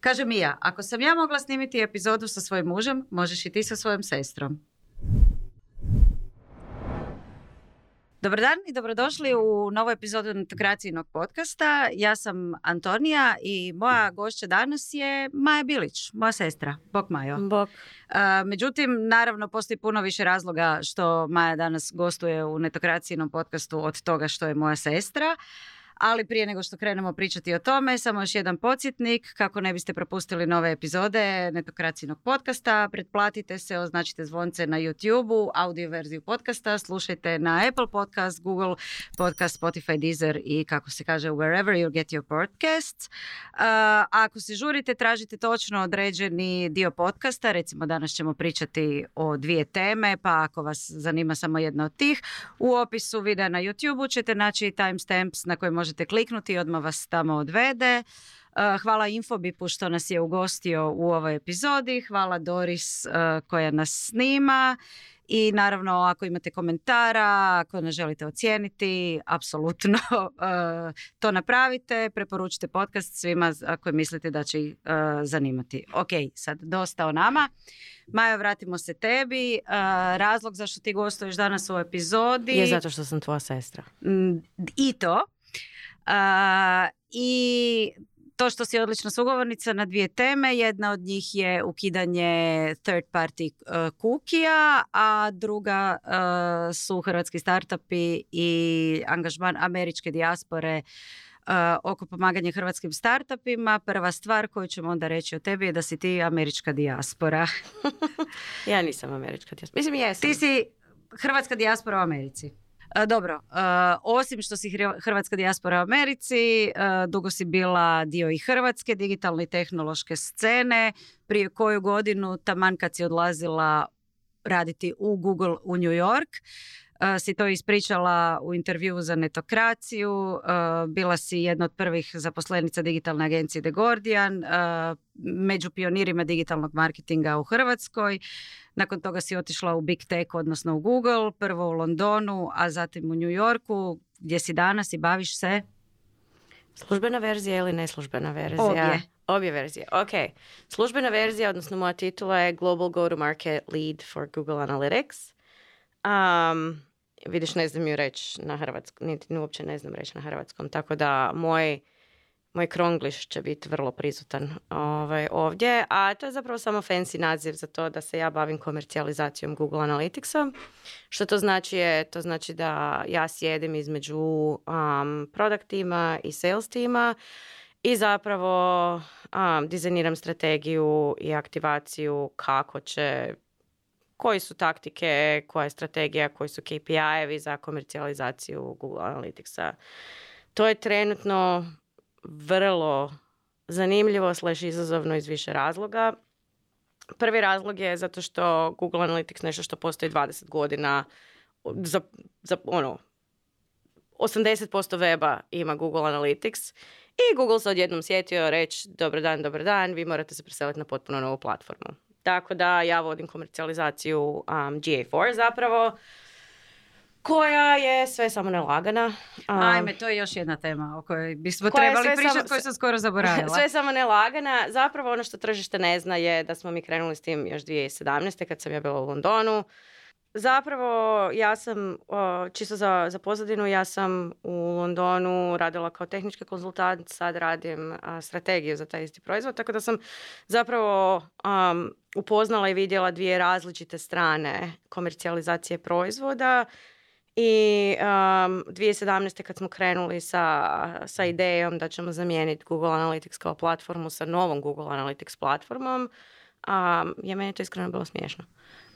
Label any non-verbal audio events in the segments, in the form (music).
Kaže Mija, ako sam ja mogla snimiti epizodu sa svojim mužem, možeš i ti sa svojom sestrom. Dobar dan i dobrodošli u novu epizodu integracijnog podcasta. Ja sam Antonija i moja gošća danas je Maja Bilić, moja sestra. Bok Majo. Bok. međutim, naravno, postoji puno više razloga što Maja danas gostuje u netokracijnom podcastu od toga što je moja sestra. Ali prije nego što krenemo pričati o tome, samo još jedan podsjetnik kako ne biste propustili nove epizode netokracijnog podcasta. Pretplatite se, označite zvonce na YouTube-u, audio verziju podcasta, slušajte na Apple Podcast, Google Podcast, Spotify, Deezer i kako se kaže wherever you get your podcasts. ako se žurite, tražite točno određeni dio podcasta, recimo danas ćemo pričati o dvije teme, pa ako vas zanima samo jedna od tih, u opisu videa na YouTube-u ćete naći timestamps na koje možete možete kliknuti i odmah vas tamo odvede. Uh, hvala Infobipu što nas je ugostio u ovoj epizodi. Hvala Doris uh, koja nas snima. I naravno ako imate komentara, ako ne želite ocijeniti, apsolutno uh, (laughs) to napravite. Preporučite podcast svima ako mislite da će ih zanimati. Ok, sad dosta o nama. Majo, vratimo se tebi. razlog zašto ti gostuješ danas u epizodi... Je zato što sam tvoja sestra. Mm, I to. I to što si odlična sugovornica na dvije teme. Jedna od njih je ukidanje third party uh, kukija, a druga uh, su hrvatski startupi i angažman američke dijaspore uh, oko pomaganja hrvatskim startupima. Prva stvar koju ćemo onda reći o tebi je da si ti američka dijaspora. (laughs) ja nisam američka dijaspora. Mislim, jesam. Ti si hrvatska dijaspora u Americi. E, dobro, e, osim što si hrvatska dijaspora u Americi, e, dugo si bila dio i hrvatske digitalne i tehnološke scene. Prije koju godinu, taman kad si odlazila raditi u Google u New York, si to ispričala u intervju za netokraciju. Bila si jedna od prvih zaposlenica digitalne agencije The Guardian, među pionirima digitalnog marketinga u Hrvatskoj. Nakon toga si otišla u Big Tech, odnosno u Google, prvo u Londonu, a zatim u New Yorku, gdje si danas i baviš se? Službena verzija ili neslužbena verzija? Obje. Obje verzije, ok. Službena verzija, odnosno moja titula je Global Go-to-Market Lead for Google Analytics. Um, vidiš, ne znam ju reći na hrvatskom, niti uopće ne znam reći na hrvatskom, tako da moj moj krongliš će biti vrlo prisutan ovaj, ovdje, a to je zapravo samo fancy naziv za to da se ja bavim komercijalizacijom Google Analyticsa. Što to znači je, to znači da ja sjedim između um, product tima i sales tima i zapravo um, dizajniram strategiju i aktivaciju kako će koji su taktike, koja je strategija, koji su KPI-evi za komercijalizaciju Google Analyticsa. To je trenutno vrlo zanimljivo slash izazovno iz više razloga. Prvi razlog je zato što Google Analytics nešto što postoji 20 godina za, za ono 80% weba ima Google Analytics i Google se odjednom sjetio reći dobar dan, dobar dan, vi morate se preseliti na potpuno novu platformu. Tako da ja vodim komercijalizaciju um, GA4 zapravo koja je sve samo nelagana. Um, Ajme, to je još jedna tema o kojoj bismo trebali pričati, koju sam skoro (laughs) zaboravila. sve samo nelagana. Zapravo ono što tržište ne zna je da smo mi krenuli s tim još 2017. kad sam ja bila u Londonu. Zapravo ja sam, čisto za, za pozadinu, ja sam u Londonu radila kao tehnički konzultant, sad radim strategiju za taj isti proizvod, tako da sam zapravo upoznala i vidjela dvije različite strane komercijalizacije proizvoda i um, 2017. kad smo krenuli sa, sa idejom da ćemo zamijeniti Google Analytics kao platformu sa novom Google Analytics platformom, um, je meni to iskreno bilo smiješno.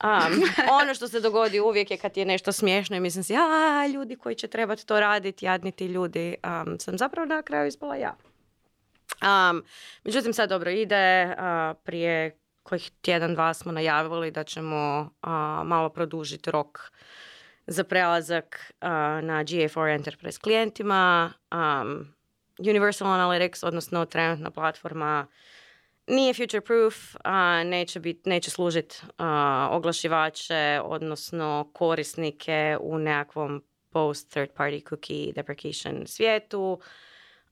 Um, (laughs) ono što se dogodi uvijek je kad je nešto smiješno i mislim si, a ljudi koji će trebati to raditi, jadni ti ljudi, um, sam zapravo na kraju ispala ja. Um, međutim, sad dobro ide, uh, prije kojih tjedan, dva smo najavili da ćemo uh, malo produžiti rok za prelazak uh, na GA4 Enterprise klijentima. Um, Universal Analytics, odnosno trenutna platforma, nije future proof, uh, neće, bit, neće služiti oglašivače, odnosno korisnike u nekakvom post third party cookie deprecation svijetu.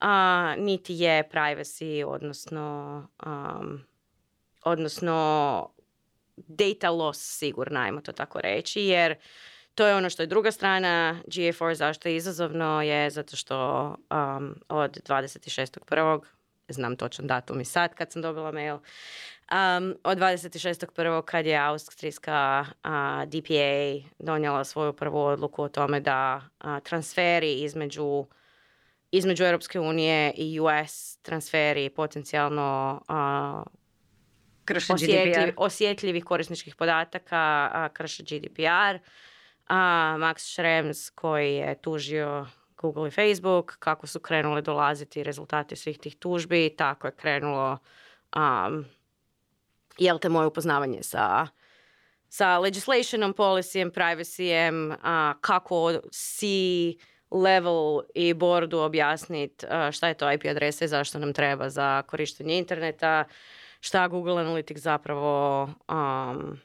a, niti je privacy, odnosno, um, odnosno data loss sigurno, ajmo to tako reći, jer to je ono što je druga strana GA4 zašto je izazovno je zato što um, od 26.1. znam točan datum i sad kad sam dobila mail, um, od 26.1. kad je austrijska uh, DPA donijela svoju prvu odluku o tome da transferi između između Europske unije i US transferi potencijalno osjetljiv, osjetljivih korisničkih podataka uh, krše GDPR. Uh, Max Schrems koji je tužio Google i Facebook, kako su krenule dolaziti rezultati svih tih tužbi, tako je krenulo um, jel te moje upoznavanje sa sa legislationom, policyjem, privacyjem, uh, kako si level i boardu objasniti šta je to IP adresa i zašto nam treba za korištenje interneta, šta Google Analytics zapravo um,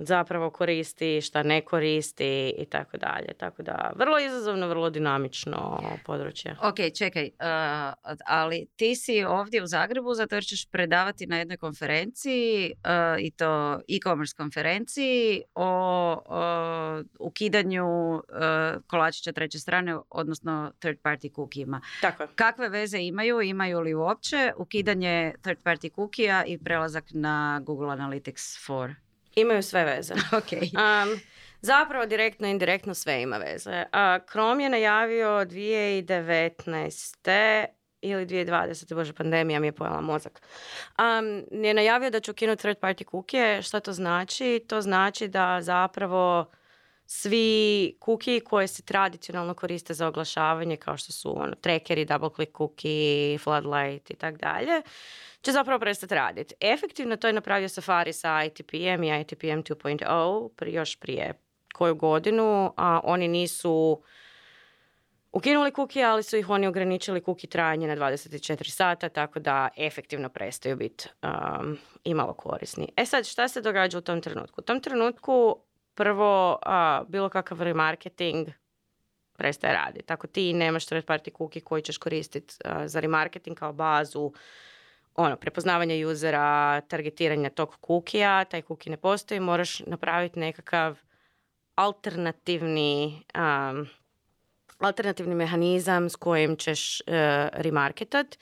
zapravo koristi, šta ne koristi i tako dalje. Tako da, vrlo izazovno, vrlo dinamično područje. Ok, čekaj, uh, ali ti si ovdje u Zagrebu zato jer ćeš predavati na jednoj konferenciji uh, i to e-commerce konferenciji o, ukidanju uh, kolačića treće strane, odnosno third party cookijima. Tako Kakve veze imaju, imaju li uopće ukidanje third party cookija i prelazak na Google Analytics 4? Imaju sve veze. (laughs) Okay. Um, zapravo direktno i indirektno sve ima veze. Uh, Chrome je najavio 2019 ili 2020. Bože, pandemija mi je pojela mozak. Um, je najavio da će ukinuti third party cookie. Šta to znači? To znači da zapravo svi cookie koje se tradicionalno koriste za oglašavanje kao što su ono, trackeri, double click cookie, floodlight i tako dalje će zapravo prestati raditi. Efektivno to je napravio Safari sa ITPM i ITPM 2.0 još prije koju godinu. A oni nisu ukinuli kuki, ali su ih oni ograničili kuki trajanje na 24 sata, tako da efektivno prestaju biti um, imalo korisni. E sad, šta se događa u tom trenutku? U tom trenutku prvo bilo kakav remarketing prestaje raditi. Tako ti nemaš third party cookie koji ćeš koristiti za remarketing kao bazu ono, prepoznavanje usera, targetiranja tog kukija, taj kuki ne postoji, moraš napraviti nekakav alternativni um, alternativni mehanizam s kojim ćeš uh, remarketat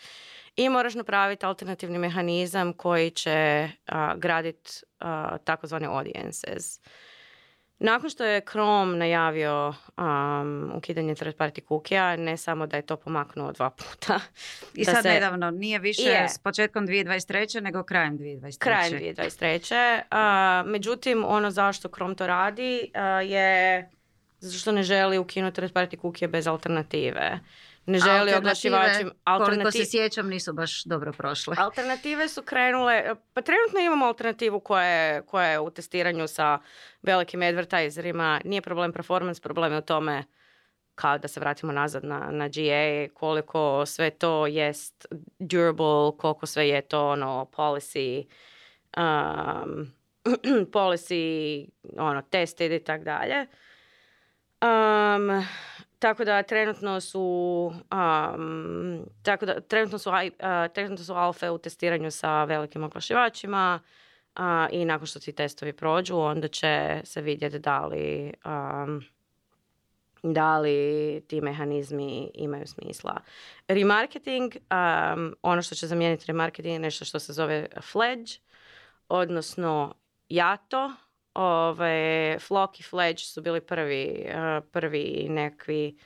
i moraš napraviti alternativni mehanizam koji će uh, graditi uh, takozvane audiences. Nakon što je Chrome najavio um, ukidanje third party kukija, ne samo da je to pomaknuo dva puta. I sad se... nedavno, nije više s početkom 2023. nego krajem 2023. Krajem 2023. Uh, međutim, ono zašto Chrome to radi uh, je zato što ne želi ukinuti third party kukije bez alternative ne želi oglašivačima. Koliko se sjećam nisu baš dobro prošle. Alternative su krenule, pa trenutno imamo alternativu koja je, koja je u testiranju sa velikim advertiserima. Nije problem performance, problem je u tome kao da se vratimo nazad na, na GA, koliko sve to jest durable, koliko sve je to ono policy, um, (clears throat) policy ono, tested i tako dalje. Um, tako da trenutno su um, tako da trenutno su, uh, trenutno su alfe u testiranju sa velikim oglašivačima uh, i nakon što ti testovi prođu onda će se vidjeti da li um, da li ti mehanizmi imaju smisla. Remarketing, um, ono što će zamijeniti remarketing je nešto što se zove fledge, odnosno jato, Ove, Flock i Fledge su bili prvi, uh, prvi nekakvi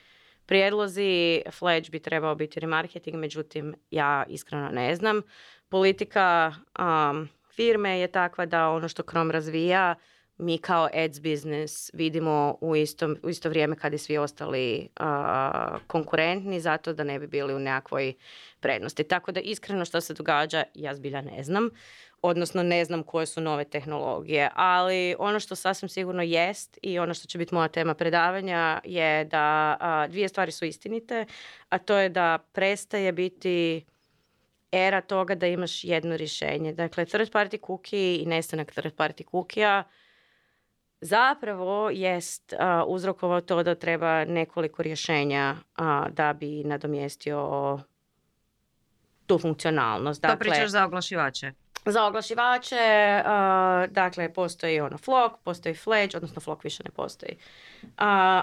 prijedlozi. Fledge bi trebao biti remarketing, međutim ja iskreno ne znam. Politika um, firme je takva da ono što Chrome razvija mi kao ads business vidimo u isto, u isto vrijeme kad i svi ostali uh, konkurentni zato da ne bi bili u nekakvoj prednosti. Tako da iskreno što se događa ja zbilja ne znam odnosno ne znam koje su nove tehnologije, ali ono što sasvim sigurno jest i ono što će biti moja tema predavanja je da dvije stvari su istinite, a to je da prestaje biti era toga da imaš jedno rješenje. Dakle, third party cookie i nestanak third party cookie zapravo jest uzrokovao to da treba nekoliko rješenja da bi nadomjestio tu funkcionalnost. To pričaš za oglašivače. Za oglašivače, uh, dakle, postoji ono Flock, postoji Fledge, odnosno Flock više ne postoji. Uh,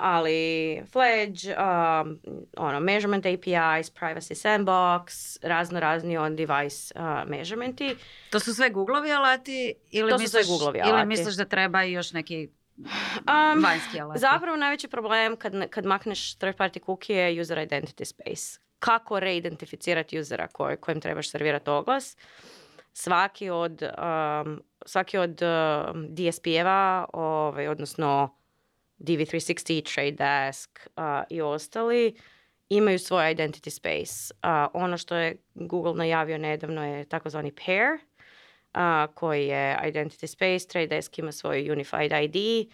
ali Fledge, um, ono, measurement APIs, privacy sandbox, razno razni on device uh, measurementi. To su sve Googlovi alati ili, To su sve misliš, ili misliš da treba i još neki Um, vanjski alati? Zapravo najveći problem kad, kad makneš third party cookie je user identity space. Kako reidentificirati usera koj, kojem trebaš servirati oglas. Svaki od, um, svaki od um, DSP-eva, ovaj, odnosno DV360, Trade Desk uh, i ostali, imaju svoj identity space. Uh, ono što je Google najavio nedavno je takozvani pair, uh, koji je identity space, Trade Desk ima svoj unified ID,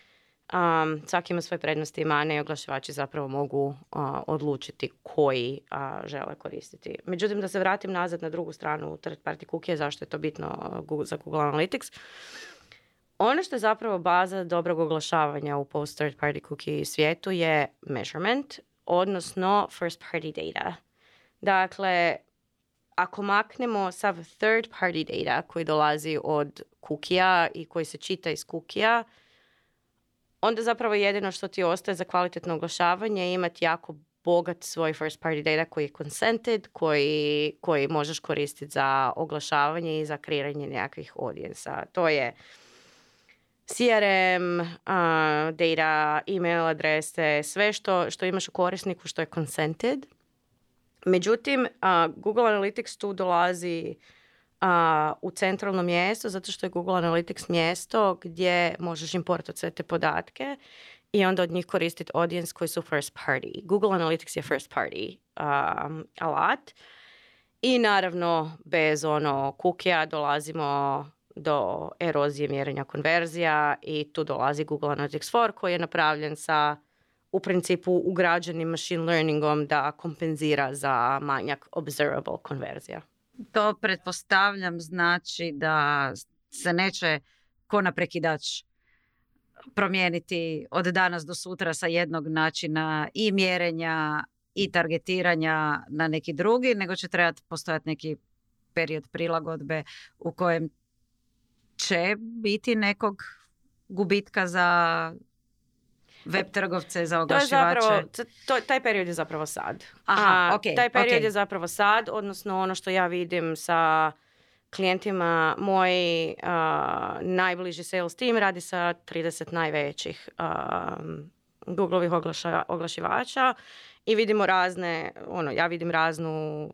um, svaki ima svoje prednosti i mane i oglašivači zapravo mogu uh, odlučiti koji uh, žele koristiti. Međutim, da se vratim nazad na drugu stranu third party cookie, zašto je to bitno uh, za Google Analytics. Ono što je zapravo baza dobrog oglašavanja u post third party cookie svijetu je measurement, odnosno first party data. Dakle, ako maknemo sav third party data koji dolazi od kukija i koji se čita iz kukija, onda zapravo jedino što ti ostaje za kvalitetno oglašavanje je imati jako bogat svoj first party data koji je consented, koji, koji možeš koristiti za oglašavanje i za kreiranje nekakvih audijensa. To je CRM, uh, data, email adrese, sve što, što imaš u korisniku što je consented. Međutim, uh, Google Analytics tu dolazi uh, u centralno mjesto zato što je Google Analytics mjesto gdje možeš importati sve te podatke i onda od njih koristiti audience koji su first party. Google Analytics je first party um, alat. I naravno, bez ono kukija dolazimo do erozije mjerenja konverzija i tu dolazi Google Analytics 4 koji je napravljen sa u principu ugrađenim machine learningom da kompenzira za manjak observable konverzija. To pretpostavljam znači da se neće ko na prekidač promijeniti od danas do sutra sa jednog načina i mjerenja i targetiranja na neki drugi, nego će trebati postojati neki period prilagodbe u kojem će biti nekog gubitka za web trgovce, za To je oglašivače. zapravo, to, taj period je zapravo sad. Aha, A, ok, taj period ok. je zapravo sad, odnosno ono što ja vidim sa klijentima, moj a, najbliži sales team radi sa 30 najvećih um, Googleovih oglaša, oglašivača i vidimo razne, ono, ja vidim raznu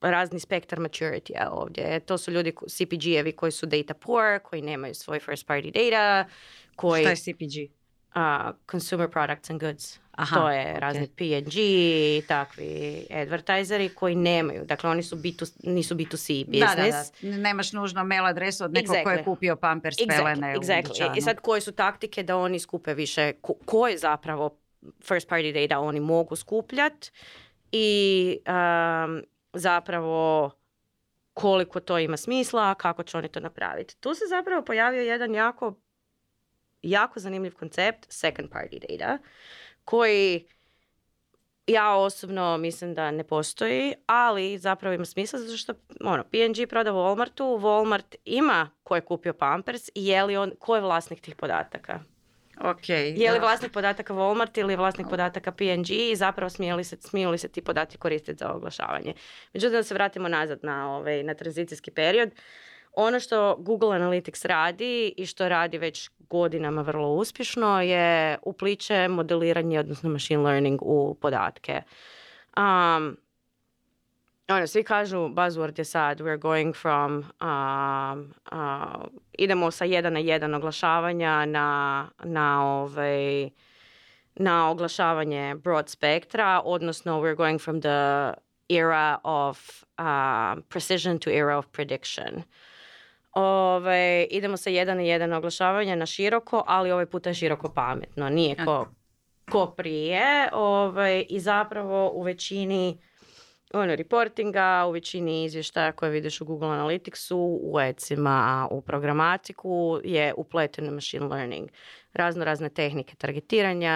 razni spektar maturity ovdje. To su ljudi, CPG-evi koji su data poor, koji nemaju svoj first party data, koji... Šta je CPG? A, consumer products and goods. Aha, to je razni P&G i takvi advertiseri koji nemaju. Dakle, oni su B2, nisu B2C business. Da, da, da. Nemaš nužno mail adresu od nekog ko je Exactly. kupio pampers Exactly, pelene exactly. dućanu. I sad koje su taktike da oni skupe više, ko, koje zapravo first party data oni mogu skupljat i um, zapravo koliko to ima smisla, kako će oni to napraviti. Tu se zapravo pojavio jedan jako, jako zanimljiv koncept second party data koji ja osobno mislim da ne postoji, ali zapravo ima smisla zato što ono, P&G proda Walmartu, Walmart ima ko je kupio Pampers i je li on, ko je vlasnik tih podataka. Ok. Je li da. vlasnik podataka Walmart ili je vlasnik podataka P&G i zapravo smije li se, smiju li se ti podaci koristiti za oglašavanje. Međutim, da se vratimo nazad na, ovaj, na tranzicijski period. Ono što Google Analytics radi i što radi već godinama vrlo uspješno je upliče modeliranje, odnosno machine learning u podatke. Um, ono, svi kažu, buzzword je sad, we're going from, um, uh, idemo sa jedan na jedan oglašavanja na, na, ovaj, na oglašavanje broad spektra, odnosno we're going from the era of um, precision to era of prediction. Ove, idemo sa jedan na jedan oglašavanja na široko, ali ovaj puta je široko pametno. Nije ko, ko prije. Ovaj, I zapravo u većini ono, reportinga, u većini izvještaja koje vidiš u Google Analyticsu, u ecima, u programatiku je upleten machine learning. Razno razne tehnike targetiranja,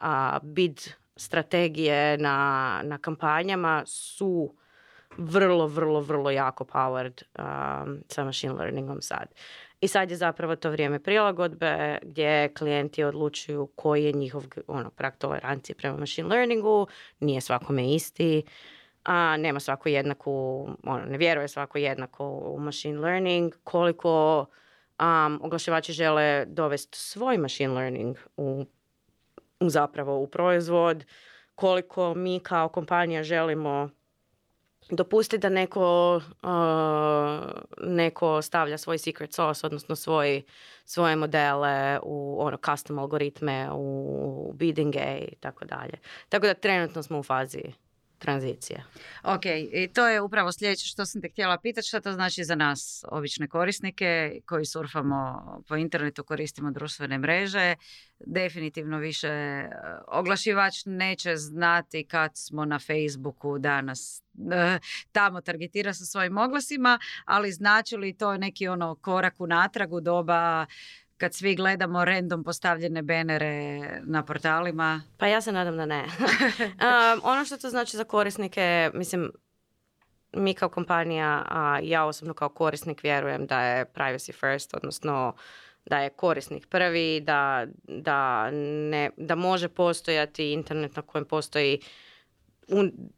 a, bid strategije na, na kampanjama su vrlo, vrlo, vrlo jako powered um, sa machine learningom sad. I sad je zapravo to vrijeme prilagodbe gdje klijenti odlučuju koji je njihov ono, prak tolerancije prema machine learningu, nije svakome isti, a nema svako jednaku, ono, ne vjeruje svako jednako u machine learning, koliko um, oglašivači žele dovesti svoj machine learning u, u zapravo u proizvod, koliko mi kao kompanija želimo dopustiti da neko, uh, neko stavlja svoj secret sauce, odnosno svoj, svoje modele u ono, custom algoritme, u biddinge i tako dalje. Tako da trenutno smo u fazi tranzicije. Ok, i to je upravo sljedeće što sam te htjela pitati, što to znači za nas, obične korisnike koji surfamo po internetu, koristimo društvene mreže. Definitivno više e, oglašivač neće znati kad smo na Facebooku danas e, tamo targetira sa svojim oglasima, ali znači li to neki ono korak u doba kad svi gledamo random postavljene benere na portalima? Pa ja se nadam da ne. (laughs) (laughs) um, ono što to znači za korisnike, mislim, mi kao kompanija, a ja osobno kao korisnik vjerujem da je privacy first, odnosno da je korisnik prvi, da, da, ne, da može postojati internet na kojem postoji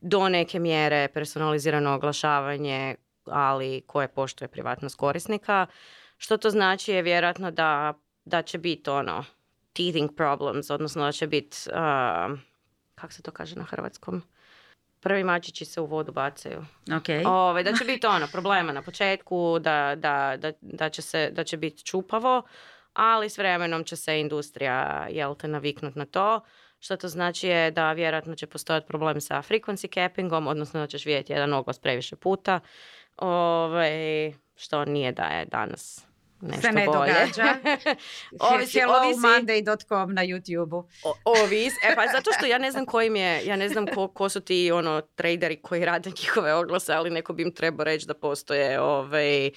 do neke mjere personalizirano oglašavanje, ali koje poštuje privatnost korisnika. Što to znači je vjerojatno da, da će biti ono teething problems, odnosno da će biti, uh, kako se to kaže na hrvatskom? Prvi mačići se u vodu bacaju. Okay. Ove, ovaj, da će (laughs) biti ono, problema na početku, da, da, da, da, će, se, da će biti čupavo, ali s vremenom će se industrija, jel te, naviknut na to. Što to znači je da vjerojatno će postojati problem sa frequency cappingom, odnosno da ćeš vidjeti jedan oglas previše puta. Ove, ovaj, što nije da je danas nešto se ne bolje. događa. (laughs) ovisi, Hellowmonday.com na YouTube-u. Ovis, e pa zato što ja ne znam kojim je, ja ne znam ko, ko su ti ono traderi koji rade njihove oglase, ali neko bi im trebao reći da postoje ovaj,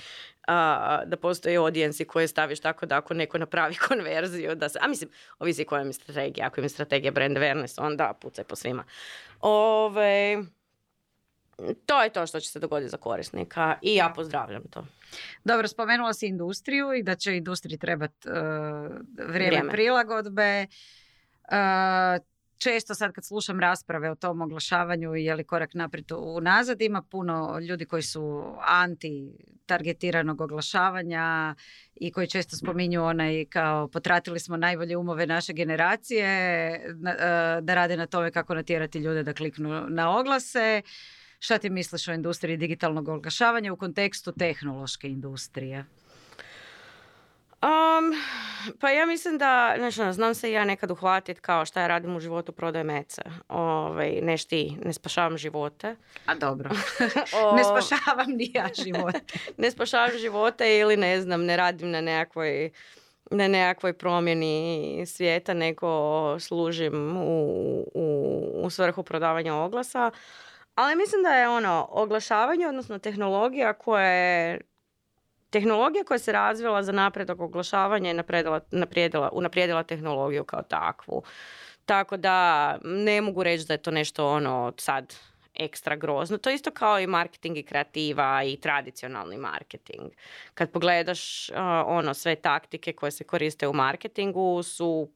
a, da postoje audijensi koje staviš tako da ako neko napravi (laughs) konverziju, da se, a mislim, ovisi koja mi strategija, ako im je strategija brand awareness, onda pucaj po svima. Ove, ovaj, to je to što će se dogoditi za korisnika i ja pozdravljam to. Dobro, spomenula si industriju i da će industriji trebati uh, vrijeme, prilagodbe. Uh, često sad kad slušam rasprave o tom oglašavanju i je li korak naprijed unazad, ima puno ljudi koji su anti targetiranog oglašavanja i koji često spominju onaj kao potratili smo najbolje umove naše generacije da rade na tome kako natjerati ljude da kliknu na oglase. Šta ti misliš o industriji digitalnog oglašavanja u kontekstu tehnološke industrije? Um, pa ja mislim da, znači, znam se ja nekad uhvatiti kao šta ja radim u životu, prodajem mece. Ovaj, neš ti, ne spašavam živote. A dobro. (laughs) ne spašavam ni ja živote. (laughs) ne spašavam živote ili ne znam, ne radim na nekakvoj na nekakvoj promjeni svijeta, nego služim u, u, u svrhu prodavanja oglasa. Ali mislim da je ono oglašavanje, odnosno tehnologija koja je tehnologija koja se razvila za napredak oglašavanja je unaprijedila tehnologiju kao takvu. Tako da ne mogu reći da je to nešto ono sad ekstra grozno. To je isto kao i marketing i kreativa i tradicionalni marketing. Kad pogledaš ono sve taktike koje se koriste u marketingu su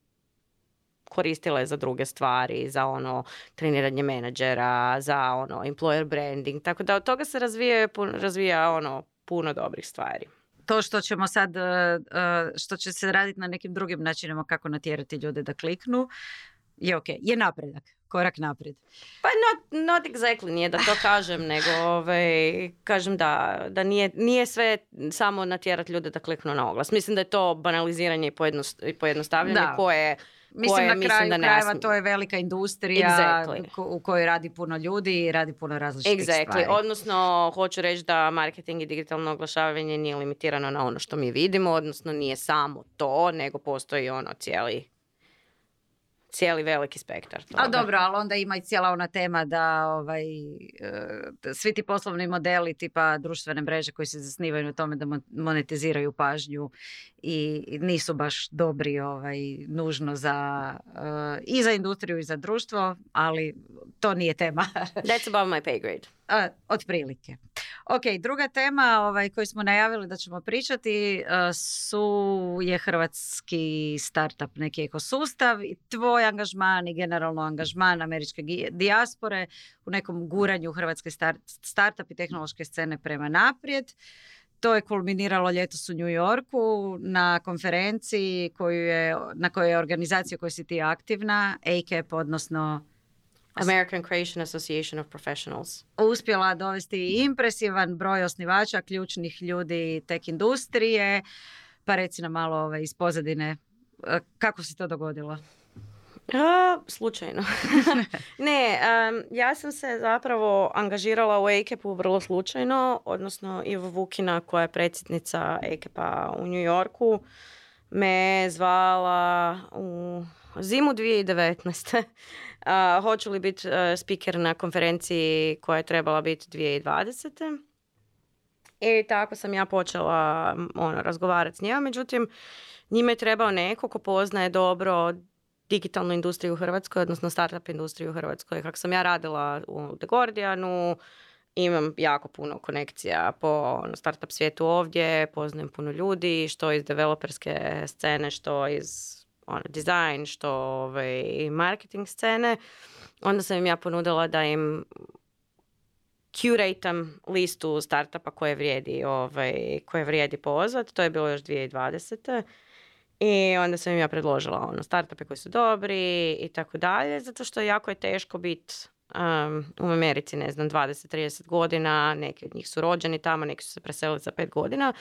koristile za druge stvari, za ono treniranje menadžera, za ono employer branding, tako da od toga se razvija, razvija ono puno dobrih stvari. To što ćemo sad, e, e, što će se raditi na nekim drugim načinima kako natjerati ljude da kliknu, je ok, je napredak, korak naprijed. Pa not, not exactly, nije da to kažem, (laughs) nego ovaj, kažem da, da nije, nije sve samo natjerati ljude da kliknu na oglas. Mislim da je to banaliziranje i pojednostavljanje koje Mislim na kraju da krajeva to je velika industrija u kojoj radi puno ljudi i radi puno različitih exactly. stvari. Odnosno, hoću reći da marketing i digitalno oglašavanje nije limitirano na ono što mi vidimo, odnosno nije samo to, nego postoji ono cijeli cijeli veliki spektar. A dobro, ali onda ima i cijela ona tema da ovaj, e, svi ti poslovni modeli tipa društvene mreže koji se zasnivaju na tome da monetiziraju pažnju i nisu baš dobri ovaj, nužno za, e, i za industriju i za društvo, ali to nije tema. That's above my pay grade. A, otprilike. Ok, druga tema ovaj, koju smo najavili da ćemo pričati e, su je hrvatski startup, neki ekosustav i tvoj angažman i generalno angažman američke dijaspore u nekom guranju hrvatske start, startup i tehnološke scene prema naprijed. To je kulminiralo ljetos u New Yorku na konferenciji koju je, na kojoj je organizacija kojoj si ti aktivna, ACAP, odnosno American Creation Association of Professionals. Uspjela dovesti impresivan broj osnivača, ključnih ljudi tek industrije. Pa reci nam malo ove, iz pozadine, e, kako se to dogodilo? A, slučajno. (laughs) ne, ja sam se zapravo angažirala u AKEP-u vrlo slučajno, odnosno Ivo Vukina koja je predsjednica AKEP-a u New Yorku me zvala u zimu 2019. Uh, (laughs) hoću li biti uh, speaker na konferenciji koja je trebala biti 2020. I tako sam ja počela ono, razgovarati s njima. Međutim, njime je trebao neko ko poznaje dobro digitalnu industriju u Hrvatskoj, odnosno startup industriju u Hrvatskoj. Kako sam ja radila u The Guardianu, imam jako puno konekcija po ono, startup svijetu ovdje, poznajem puno ljudi, što iz developerske scene, što iz ono, dizajn, što ovaj, marketing scene. Onda sam im ja ponudila da im curatam listu startupa koje vrijedi, ovaj, koje vrijedi pozvat. To je bilo još 2020. I onda sam im ja predložila ono, startupe koji su dobri i tako dalje, zato što jako je teško biti um, u Americi, ne znam, 20-30 godina, neki od njih su rođeni tamo, neki su se preselili za 5 godina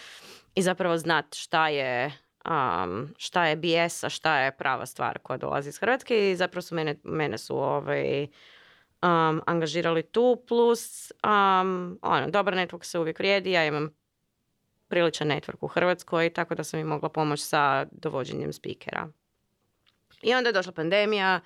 i zapravo znat šta je um, šta je BS, a šta je prava stvar koja dolazi iz Hrvatske i zapravo su mene, mene su ovaj, um, angažirali tu, plus um, ono, dobar network se uvijek vrijedi, ja imam priličan network u Hrvatskoj, tako da sam im mogla pomoći sa dovođenjem spikera. I onda je došla pandemija,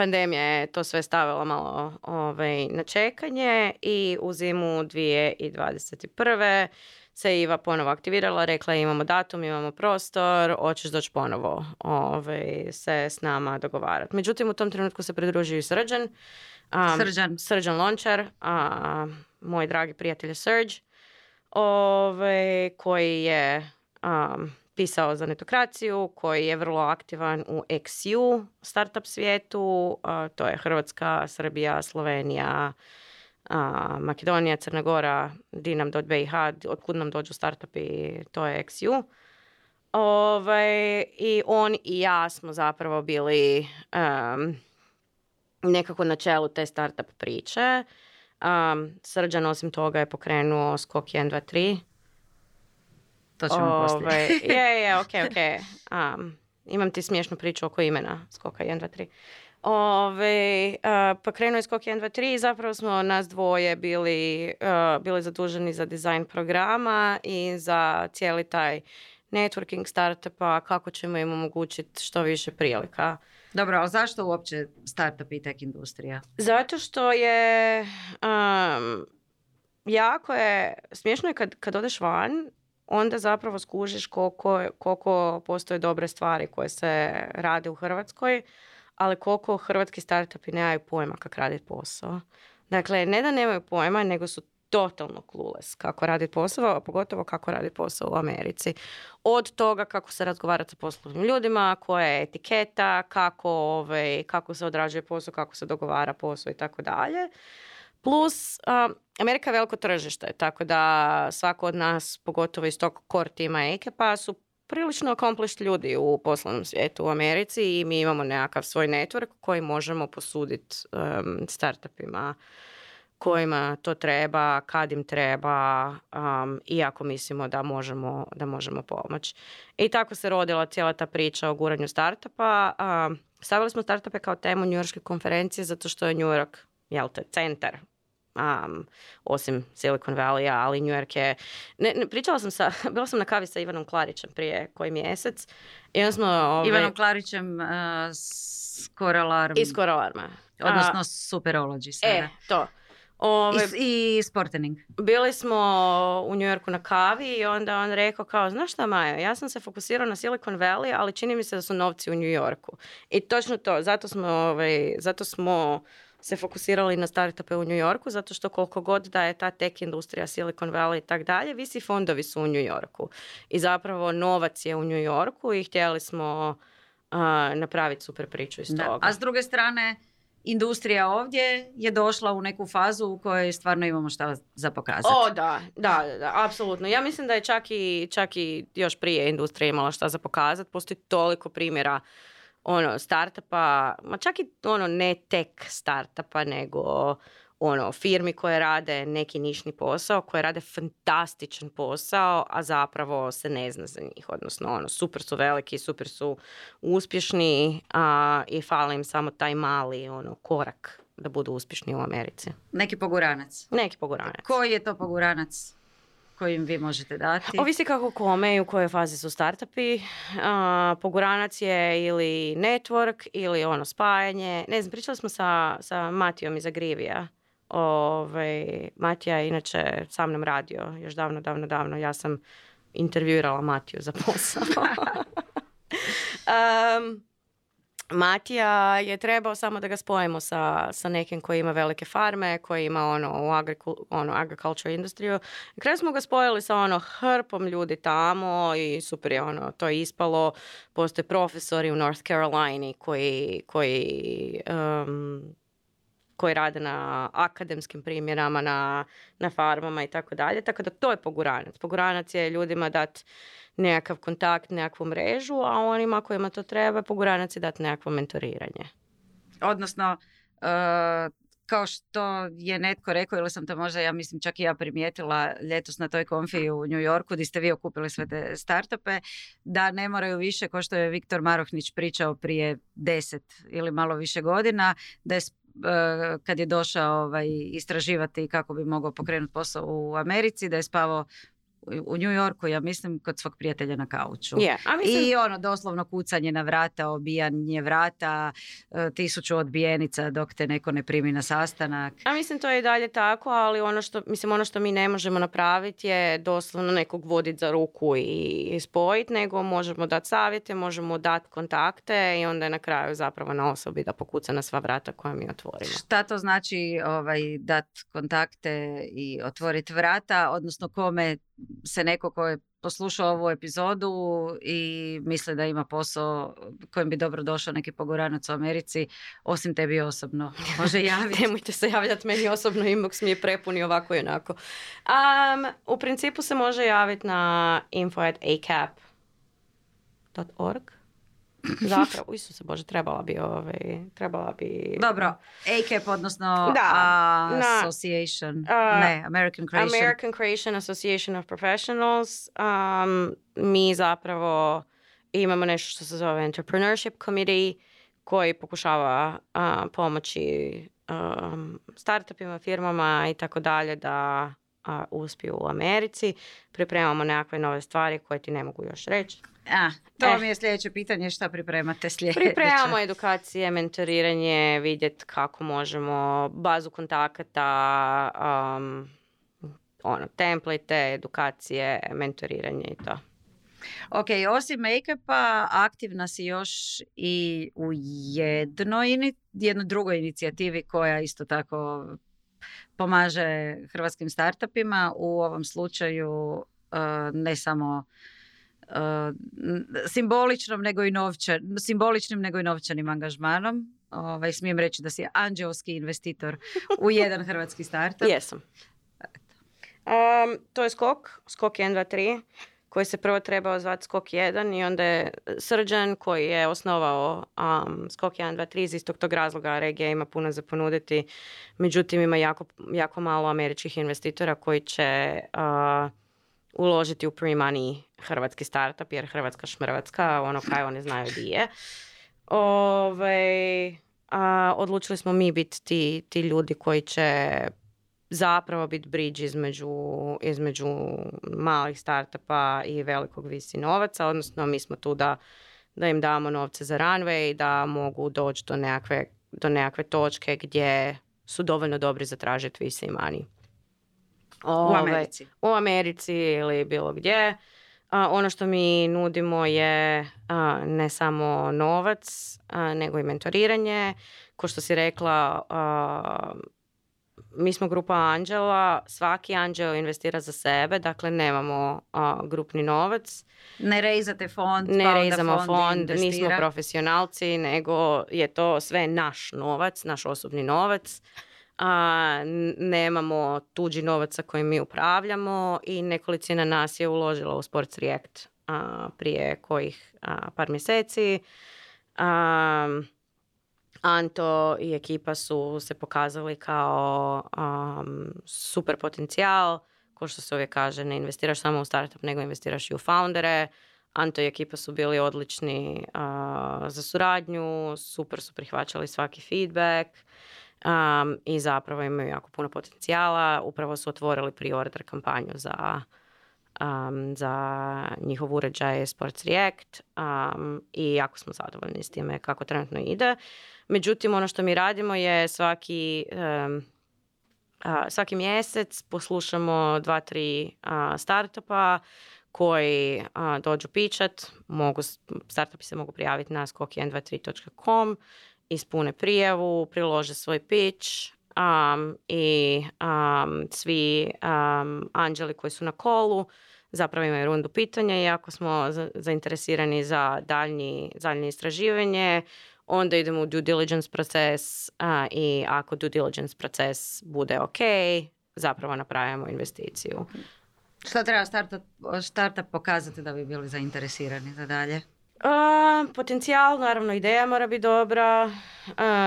pandemija je to sve stavila malo ovaj, na čekanje i u zimu 2021 se Iva ponovo aktivirala, rekla imamo datum, imamo prostor, hoćeš doći ponovo ovaj, se s nama dogovarati. Međutim, u tom trenutku se pridružio i Srđan. Um, Srđan. Srđan Lončar, a, moj dragi prijatelj Srđ, ovaj, koji je um, pisao za netokraciju, koji je vrlo aktivan u XU startup svijetu, to je Hrvatska, Srbija, Slovenija, Makedonija, Crna Gora, di nam do BiH, otkud nam dođu startupi, to je XU. Ovaj, I on i ja smo zapravo bili um, nekako na čelu te startup priče. Um, Srđan osim toga je pokrenuo Skok 1, 2, 3. To ćemo Ove, poslije. je, (laughs) je, ok, ok. Um, imam ti smiješnu priču oko imena Skoka 1, 2, 3. Ove, pa krenuo je skok 1, 2, 3 i zapravo smo nas dvoje bili, bili zaduženi za dizajn programa i za cijeli taj networking startupa, kako ćemo im omogućiti što više prilika. Dobro, ali zašto uopće startup i tech industrija? Zato što je um, jako je, smiješno je kad, kad odeš van, onda zapravo skužiš koliko, koliko postoje dobre stvari koje se rade u Hrvatskoj, ali koliko hrvatski startupi nemaju pojma kako raditi posao. Dakle, ne da nemaju pojma, nego su totalno clueless kako radi posao, a pogotovo kako radi posao u Americi. Od toga kako se razgovarati sa poslovnim ljudima, koja je etiketa, kako, ovaj, kako se odrađuje posao, kako se dogovara posao i tako dalje. Plus, Amerika je veliko tržište, tako da svako od nas, pogotovo iz tog core tima ekipa, su prilično accomplished ljudi u poslovnom svijetu u Americi i mi imamo nekakav svoj network koji možemo posuditi startupima kojima to treba, kad im treba, um, iako mislimo da možemo, da možemo pomoći. I tako se rodila cijela ta priča o guranju startupa. Um, stavili smo startupe kao temu New Yorkske konferencije zato što je New York jel te, centar um, osim Silicon Valley, ali New York je... Ne, ne, pričala sam sa, (laughs) bila sam na kavi sa Ivanom Klarićem prije koji mjesec. I onda smo... Ove, Ivanom Klarićem uh, s Coral Iz Coral Odnosno Superology sada. E, to. Ove, I, I Sportening. Bili smo u New Yorku na kavi i onda on rekao kao, znaš šta Maja, ja sam se fokusirao na Silicon Valley, ali čini mi se da su novci u New Yorku. I točno to, zato smo, ovaj, zato smo se fokusirali na startupe u New Yorku, zato što koliko god da je ta tech industrija, Silicon Valley i tak dalje, visi fondovi su u New Yorku. I zapravo novac je u New Yorku i htjeli smo napraviti super priču iz toga. A s druge strane, industrija ovdje je došla u neku fazu u kojoj stvarno imamo šta za pokazati. O, da, da, da, apsolutno. Ja mislim da je čak i, čak i još prije industrija imala šta za pokazati. Postoji toliko primjera ono, startupa, ma čak i ono ne tek startupa, nego ono, firmi koje rade neki nišni posao, koje rade fantastičan posao, a zapravo se ne zna za njih. Odnosno, ono, super su veliki, super su uspješni a, i fali im samo taj mali ono, korak da budu uspješni u Americi. Neki poguranac. Neki poguranac. Koji je to poguranac? Kojim vi možete dati? Ovisi kako kome i u kojoj fazi su startupi. Uh, poguranac je ili network ili ono spajanje. Ne znam, pričali smo sa, sa Matijom iz Agrivija. Ove, Matija je inače sa mnom radio još davno, davno, davno. Ja sam intervjuirala Matiju za posao. (laughs) um, Matija je trebao samo da ga spojimo sa, sa nekim koji ima velike farme, koji ima ono, u ono, agriculture industriju. Na kraju smo ga spojili sa ono hrpom ljudi tamo i super je ono, to je ispalo. Postoje profesori u North Carolina koji, koji um, koji rade na akademskim primjerama, na, na farmama i tako dalje. Tako da to je poguranac. Poguranac je ljudima dat nekakav kontakt, nekakvu mrežu, a onima kojima to treba, poguranac je dati nekakvo mentoriranje. Odnosno, uh, kao što je netko rekao, ili sam to možda, ja mislim, čak i ja primijetila ljetos na toj konfiji u New Yorku, gdje ste vi okupili sve te startupe, da ne moraju više, kao što je Viktor Marohnić pričao prije deset ili malo više godina, da je uh, kad je došao ovaj, istraživati kako bi mogao pokrenuti posao u Americi, da je spavao u New Yorku, ja mislim, kod svog prijatelja na kauču. I ono, doslovno kucanje na vrata, obijanje vrata, e, tisuću odbijenica dok te neko ne primi na sastanak. A mislim, to je i dalje tako, ali ono što, mislim, ono što mi ne možemo napraviti je doslovno nekog voditi za ruku i spojiti, nego možemo dati savjete, možemo dati kontakte i onda je na kraju zapravo na osobi da pokuca na sva vrata koja mi otvorimo. Šta to znači ovaj, dati kontakte i otvoriti vrata, odnosno kome se neko ko je poslušao ovu epizodu i misle da ima posao kojem bi dobro došao neki pogoranac u Americi, osim tebi osobno. Može (laughs) javiti. Nemojte se javljati meni osobno, inbox mi je prepuni ovako i onako. Um, u principu se može javiti na info at acap.org (laughs) Zapravo, Isuse Bože, trebala bi, ovaj, trebala bi... Dobro, ACAP, odnosno da, Association, ne, American Creation. American Creation Association of Professionals. Um, mi zapravo imamo nešto što se zove Entrepreneurship Committee, koji pokušava uh, pomoći um, startupima, firmama i tako dalje da uh, uspiju u Americi. Pripremamo nekakve nove stvari koje ti ne mogu još reći. A, to eh. mi je sljedeće pitanje, šta pripremate sljedeće? Pripremamo edukacije, mentoriranje, vidjeti kako možemo bazu kontakata, um, ono, template, edukacije, mentoriranje i to. Ok, osim make-upa, aktivna si još i u jednoj, jednoj drugoj inicijativi koja isto tako pomaže hrvatskim startupima. U ovom slučaju uh, ne samo simboličnom nego i novčan, simboličnim nego i novčanim angažmanom. Ovaj, smijem reći da si anđelski investitor u jedan hrvatski startup. (laughs) Jesam. Um, to je skok, skok 1, 2, 3 koji se prvo trebao zvati Skok 1 i onda je Srđan koji je osnovao um, Skok 1, 2, 3 iz istog tog razloga regija ima puno za ponuditi. Međutim, ima jako, jako malo američkih investitora koji će uh, uložiti u pre-money hrvatski startup, jer Hrvatska šmrvatska, ono kaj oni znaju di je. Ove, a, odlučili smo mi biti ti, ti ljudi koji će zapravo biti bridge između, između malih startupa i velikog visi novaca, odnosno mi smo tu da, da im damo novce za runway, da mogu doći do nekakve, do nekakve točke gdje su dovoljno dobri za tražiti visi money. u Americi. U Americi ili bilo gdje. ono što mi nudimo je ne samo novac, nego i mentoriranje. Ko što si rekla, mi smo grupa anđela, svaki anđeo investira za sebe, dakle nemamo grupni novac. Ne rezate fond, ne pa rezamo fond, nismo profesionalci, nego je to sve naš novac, naš osobni novac. A, nemamo tuđi novac sa kojim mi upravljamo i nekolicina nas je uložila u Sports React prije kojih par mjeseci. A, Anto i ekipa su se pokazali kao super potencijal. Ko što se uvijek kaže, ne investiraš samo u startup, nego investiraš i u foundere. Anto i ekipa su bili odlični za suradnju, super su prihvaćali svaki feedback i zapravo imaju jako puno potencijala. Upravo su otvorili pre-order kampanju za, za njihov uređaj Sports React i jako smo zadovoljni s time kako trenutno ide. Međutim, ono što mi radimo je svaki, svaki mjesec poslušamo dva, tri startupa koji dođu pičat, mogu, startupi se mogu prijaviti na skok123.com, ispune prijavu, prilože svoj pitch um, i um, svi um, anđeli koji su na kolu zapravo imaju rundu pitanja i ako smo zainteresirani za daljnji, daljnje istraživanje, onda idemo u due diligence proces i ako due diligence proces bude ok, zapravo napravimo investiciju. Što treba startup, startup pokazati da bi bili zainteresirani za dalje? Potencijal, naravno ideja mora biti dobra,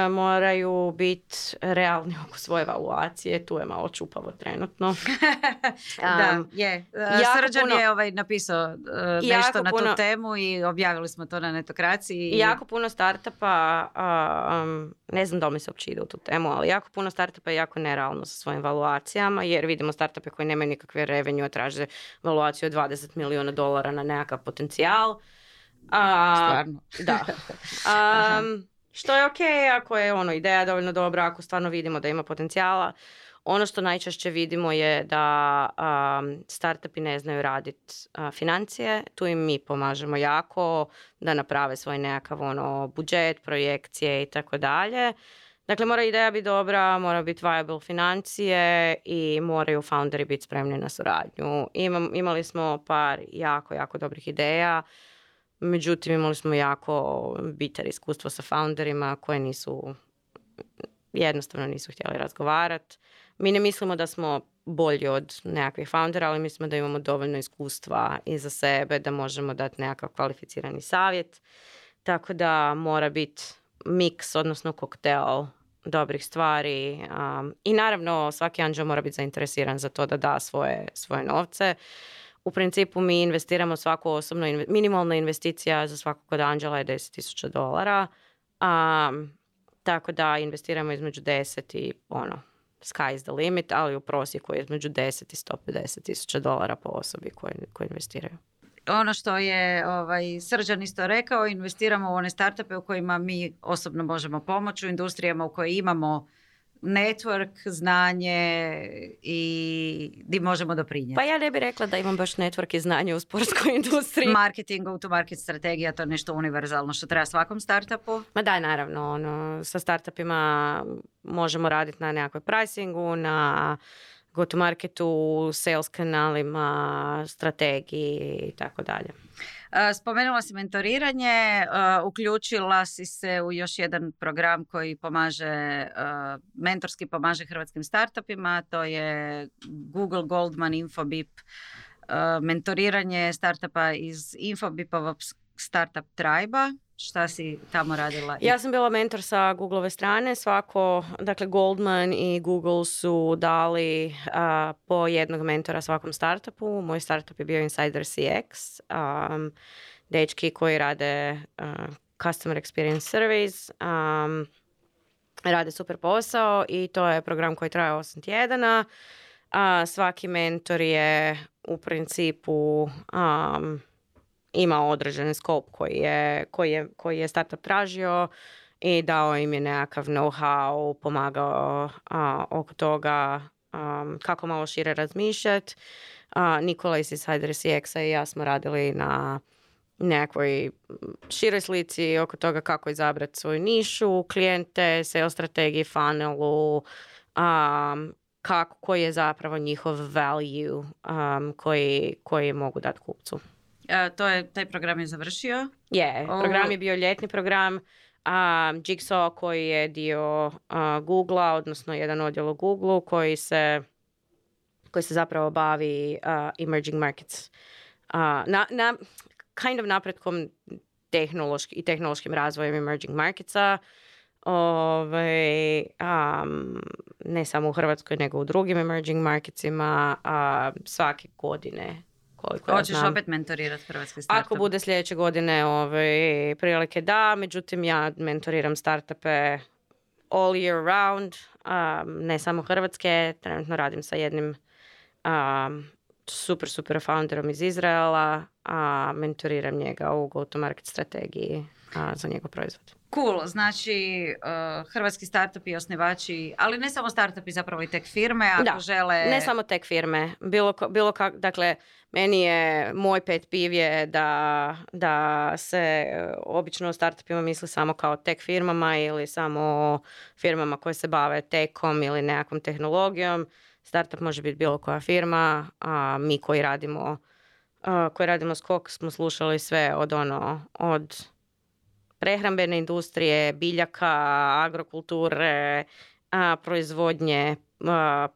moraju biti realni oko svoje evaluacije, tu je malo čupavo trenutno. (laughs) da, je. Srđan je ovaj napisao uh, nešto na tu temu i objavili smo to na netokraciji. I... Jako puno startupa, ne znam da mi se uopće ide u tu temu, ali jako puno startupa je jako nerealno sa svojim evaluacijama, jer vidimo startupe koji nemaju nikakve revenue, traže evaluaciju od 20 milijuna dolara na nekakav potencijal. A, Stvarno. Da. (laughs) Um, što je ok ako je ono ideja dovoljno dobra, ako stvarno vidimo da ima potencijala. Ono što najčešće vidimo je da um, startupi ne znaju raditi financije. Tu im mi pomažemo jako da naprave svoj nekakav ono, budžet, projekcije i tako dalje. Dakle, mora ideja biti dobra, mora biti viable financije i moraju founderi biti spremni na suradnju. imali smo par jako, jako dobrih ideja. Međutim, imali smo jako bitar iskustvo sa founderima koje nisu, jednostavno nisu htjeli razgovarati. Mi ne mislimo da smo bolji od nekakvih foundera, ali mislimo da imamo dovoljno iskustva iza sebe da možemo dati nekakav kvalificirani savjet. Tako da mora biti miks, odnosno koktel dobrih stvari. I naravno svaki anđel mora biti zainteresiran za to da da svoje, svoje novce u principu mi investiramo svaku osobno, minimalna investicija za svakog kod Anđela je 10.000 dolara. Um, tako da investiramo između 10 i ono, sky is the limit, ali u prosjeku je između 10 i 150 tisuća dolara po osobi koji investiraju. Ono što je ovaj, Srđan isto rekao, investiramo u one startupe u kojima mi osobno možemo pomoći, u industrijama u kojoj imamo network, znanje i di možemo doprinijeti. Pa ja ne bih rekla da imam baš network i znanje u sportskoj (laughs) industriji. Marketing, to market strategija, to je nešto univerzalno što treba svakom startupu. Ma da, naravno, ono, sa startupima možemo raditi na nekakvoj pricingu, na go to marketu, sales kanalima, strategiji i tako dalje. Spomenula si mentoriranje, uključila si se u još jedan program koji pomaže, mentorski pomaže hrvatskim startupima, to je Google Goldman Infobip, mentoriranje startupa iz Infobipovog startup tribe Šta si tamo radila? Ja sam bila mentor sa Googleove strane. Svako, dakle Goldman i Google su dali po jednog mentora svakom startupu. Moj startup je bio Insider CX. Um, dečki koji rade Customer Experience Surveys. Um, rade super posao i to je program koji traje 8 tjedana. A svaki mentor je u principu um, ima određen skop koji je, koji je, koji je startup tražio i dao im je nekakav know-how, pomagao a, oko toga um, kako malo šire razmišljati. Nikola iz Insider CX-a i ja smo radili na nekakvoj široj slici oko toga kako izabrati svoju nišu, klijente, sales strategiji, funnelu, um, kako, koji je zapravo njihov value um, koji, koji mogu dati kupcu. To je, taj program je završio? Je, Ovo- program je bio ljetni program. A Jigsaw koji je dio a, Google-a, odnosno jedan odjel u Google-u koji se, koji se zapravo bavi a, emerging markets. A, na, na, kind of napretkom tehnološki, i tehnološkim razvojem emerging marketsa. Ove, am, ne samo u Hrvatskoj, nego u drugim emerging marketsima a, svake godine. Koliko ja Hoćeš znam. opet mentorirati hrvatske startup? Ako bude sljedeće godine ove prilike da, međutim ja mentoriram startupe all year round, um, ne samo hrvatske, trenutno radim sa jednim um, super, super founderom iz Izraela, a mentoriram njega u go-to-market strategiji a, za njegov proizvod. Cool, znači uh, hrvatski startupi i osnivači, ali ne samo startupi, zapravo i tek firme, ako Da, žele... Ne samo tek firme, bilo, bilo kak, dakle, meni je, moj pet piv je da, da se e, obično o startupima misli samo kao tek firmama ili samo o firmama koje se bave tekom ili nekakvom tehnologijom. Startup može biti bilo koja firma, a mi koji radimo a, koji radimo skok smo slušali sve od ono, od prehrambene industrije, biljaka, agrokulture, a, proizvodnje a,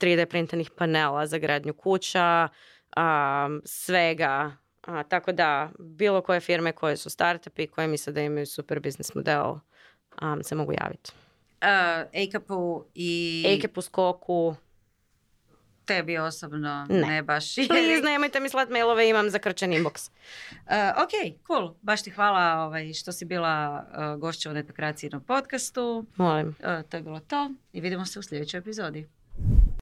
3D printanih panela za gradnju kuća, a, svega. A, tako da, bilo koje firme koje su startupi, koje misle da imaju super biznis model, a, se mogu javiti. Uh, ACAP-u i Eke u skoku, tebi osobno Ne. ne, baš. please nemojte mi slat mailove, imam zakrčen inbox. Uh, ok, cool. Baš ti hvala ovaj, što si bila uh, gošća u netokracijnom podcastu. Molim. Uh, to je bilo to i vidimo se u sljedećoj epizodi.